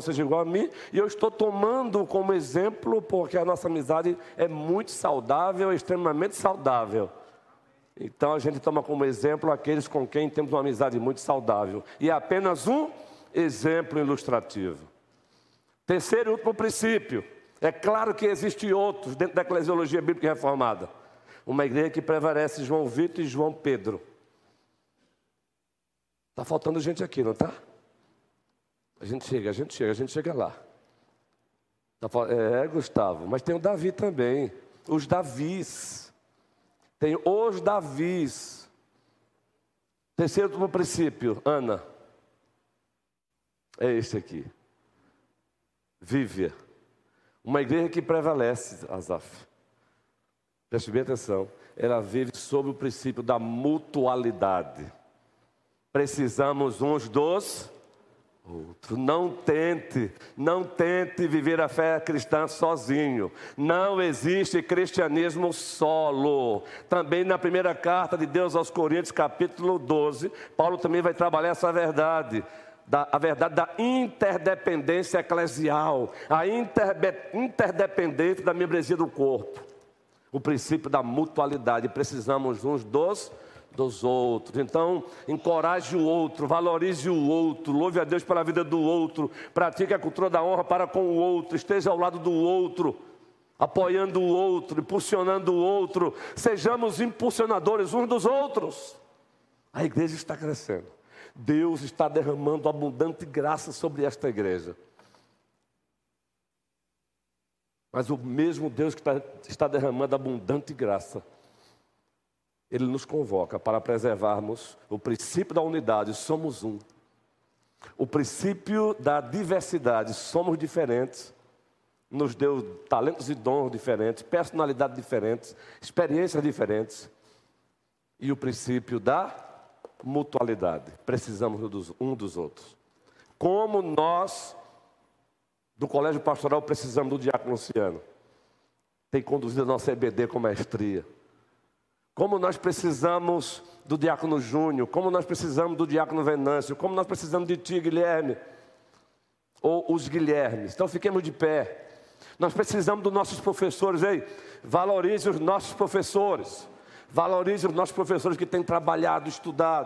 Seja igual a mim, e eu estou tomando como exemplo, porque a nossa amizade é muito saudável, extremamente saudável. Então a gente toma como exemplo aqueles com quem temos uma amizade muito saudável. E é apenas um exemplo ilustrativo. Terceiro e último princípio. É claro que existem outros dentro da eclesiologia bíblica reformada. Uma igreja que prevalece João Vitor e João Pedro. Está faltando gente aqui, não está? A gente chega, a gente chega, a gente chega lá. Tá é, Gustavo, mas tem o Davi também. Os Davis. Tem os Davis. Terceiro princípio, Ana. É esse aqui. Vívia. Uma igreja que prevalece, Azaf. Preste bem atenção. Ela vive sob o princípio da mutualidade. Precisamos uns dos outro. Não tente, não tente viver a fé cristã sozinho. Não existe cristianismo solo. Também na primeira carta de Deus aos Coríntios, capítulo 12, Paulo também vai trabalhar essa verdade. Da, a verdade da interdependência eclesial, a interdependência da membresia do corpo, o princípio da mutualidade. Precisamos uns dos dos outros. Então, encoraje o outro, valorize o outro, louve a Deus pela vida do outro, pratique a cultura da honra para com o outro, esteja ao lado do outro, apoiando o outro, impulsionando o outro. Sejamos impulsionadores uns dos outros. A igreja está crescendo. Deus está derramando abundante graça sobre esta igreja. Mas o mesmo Deus que está, está derramando abundante graça ele nos convoca para preservarmos o princípio da unidade, somos um. O princípio da diversidade, somos diferentes. Nos deu talentos e dons diferentes, personalidades diferentes, experiências diferentes. E o princípio da mutualidade. Precisamos um dos outros. Como nós, do Colégio Pastoral, precisamos do diácono Luciano. Tem conduzido a nossa EBD com maestria como nós precisamos do diácono Júnior, como nós precisamos do diácono Venâncio, como nós precisamos de ti, Guilherme, ou os Guilhermes. Então fiquemos de pé. Nós precisamos dos nossos professores, ei, valorize os nossos professores, valorize os nossos professores que têm trabalhado, estudado.